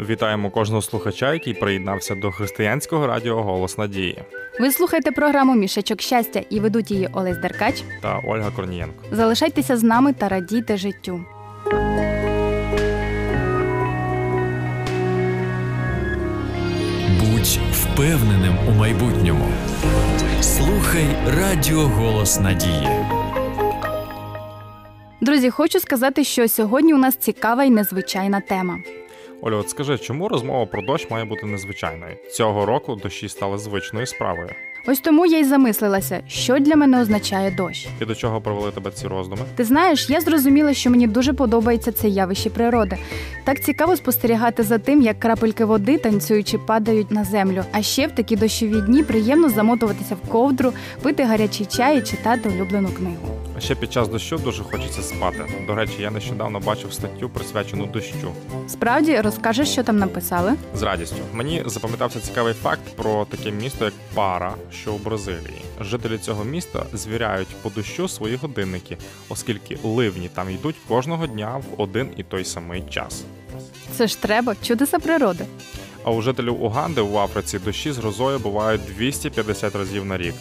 Вітаємо кожного слухача, який приєднався до християнського радіо Голос Надії Ви слухаєте програму Мішечок щастя і ведуть її Олесь Деркач. та Ольга Корнієнко. Залишайтеся з нами та радійте життю. Будь впевненим у майбутньому. Слухай Радіо Голос Надії. Друзі, хочу сказати, що сьогодні у нас цікава і незвичайна тема. Оля, от скажи, чому розмова про дощ має бути незвичайною? Цього року дощі стали звичною справою. Ось тому я й замислилася, що для мене означає дощ. І до чого привели тебе ці роздуми? Ти знаєш, я зрозуміла, що мені дуже подобається це явище природи. Так цікаво спостерігати за тим, як крапельки води танцюючи падають на землю. А ще в такі дощові дні приємно замотуватися в ковдру, пити гарячий чай і читати улюблену книгу. Ще під час дощу дуже хочеться спати. До речі, я нещодавно бачив статтю присвячену дощу. Справді розкажеш, що там написали? З радістю мені запам'ятався цікавий факт про таке місто, як Пара, що у Бразилії. Жителі цього міста звіряють по дощу свої годинники, оскільки ливні там йдуть кожного дня в один і той самий час. Це ж треба чудеса природи. А у жителів Уганди в Африці дощі з грозою бувають 250 разів на рік.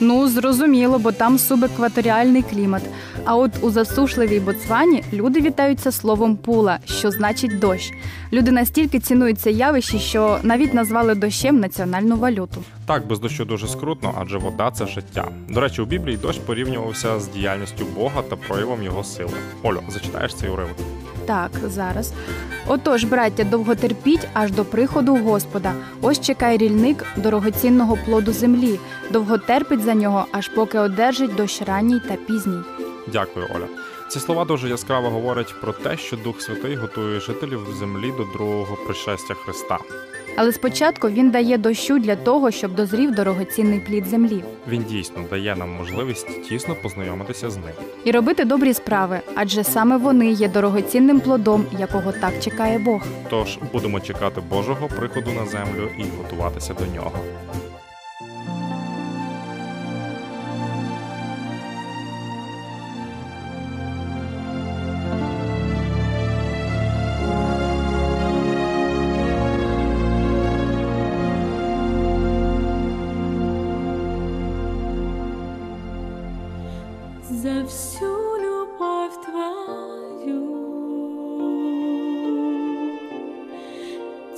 Ну зрозуміло, бо там субекваторіальний клімат. А от у засушливій Боцвані люди вітаються словом пула, що значить дощ. Люди настільки цінують це явище, що навіть назвали дощем національну валюту. Так, без дощу дуже скрутно, адже вода це життя. До речі, у Біблії дощ порівнювався з діяльністю Бога та проявом його сили. Олю, зачитаєш цей уривок? Так, зараз. Отож, браття, довго терпіть аж до приходу Господа. Ось чекає рільник дорогоцінного плоду землі, довго терпить за нього, аж поки одержить дощ ранній та пізній. Дякую, Оля. Ці слова дуже яскраво говорять про те, що Дух Святий готує жителів землі до другого пришестя Христа. Але спочатку він дає дощу для того, щоб дозрів дорогоцінний плід землі. Він дійсно дає нам можливість тісно познайомитися з ним. і робити добрі справи, адже саме вони є дорогоцінним плодом, якого так чекає Бог. Тож будемо чекати Божого приходу на землю і готуватися до нього.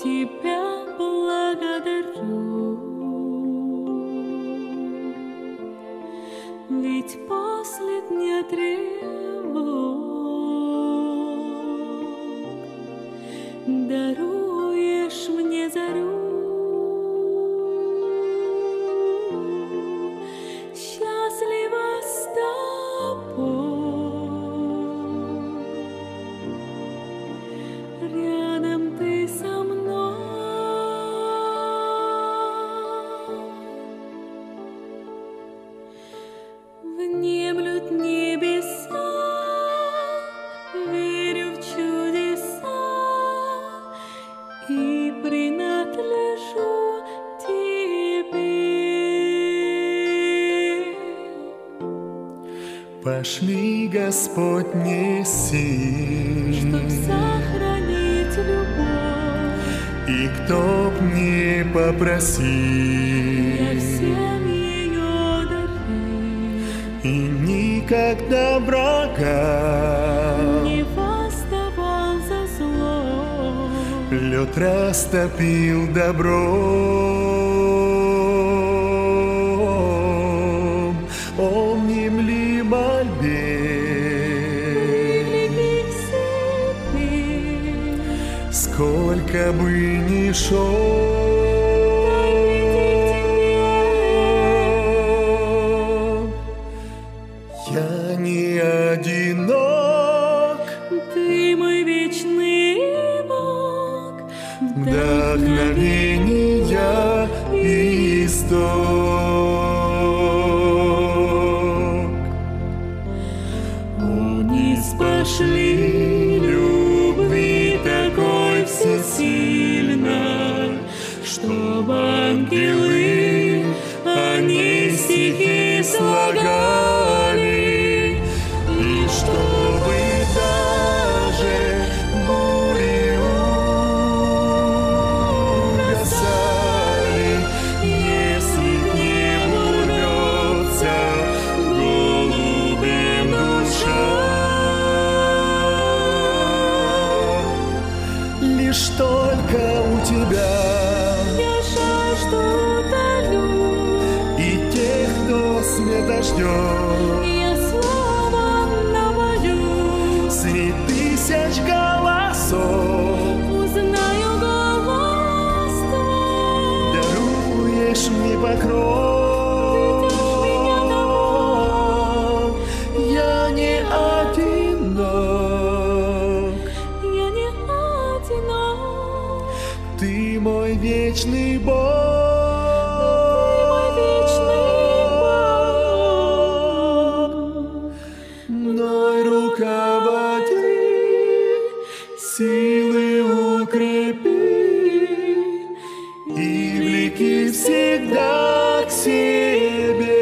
Тебя благодарю. Ведь после дня тревог даруешь и принадлежу тебе. Пошли, Господь, неси, Чтоб сохранить любовь, и кто б не я попросил, всем ее дарю. и никогда врага Лед растопил добром, Омним ли мольбе? Сколько бы ни шел, вдохновения исток. Вниз пошли любви такой всесильной, чтоб ангелы ждет. я словом навалю, Среди тысяч голосов узнаю голос твой. даруешь мне покров. меня Я влеки всегда к себе.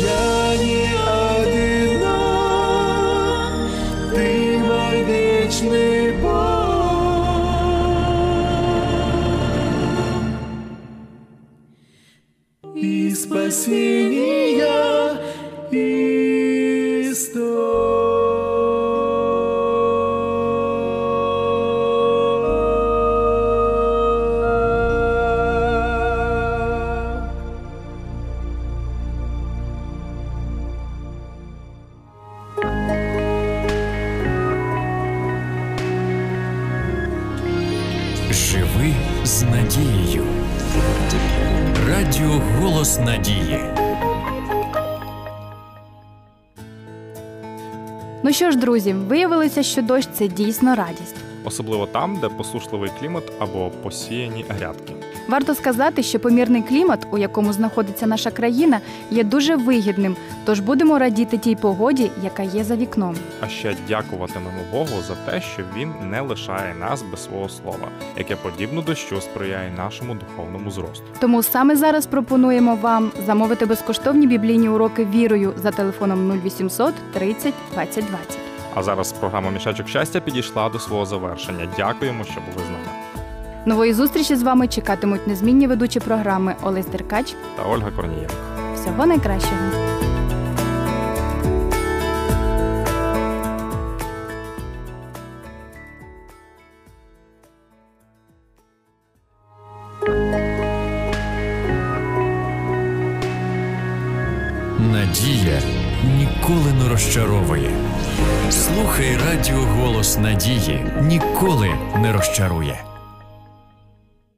Я не одинок, ты мой вечный Бог. И спасения исток. Живи з надією. Радіо Голос Надії. Ну що ж, друзі, виявилося, що дощ це дійсно радість. Особливо там, де посушливий клімат або посіяні грядки. Варто сказати, що помірний клімат, у якому знаходиться наша країна, є дуже вигідним, тож будемо радіти тій погоді, яка є за вікном. А ще дякуватимемо Богу за те, що він не лишає нас без свого слова, яке подібно дощу сприяє нашому духовному зросту. Тому саме зараз пропонуємо вам замовити безкоштовні біблійні уроки вірою за телефоном 0800 30 20 20. А зараз програма Мішечок щастя підійшла до свого завершення. Дякуємо, що були з нами. Нової зустрічі з вами чекатимуть незмінні ведучі програми Олесь Деркач. Та Ольга Корнієнко. Всього найкращого. Надія ніколи не розчаровує. Слухай радіо Голос Надії ніколи не розчарує.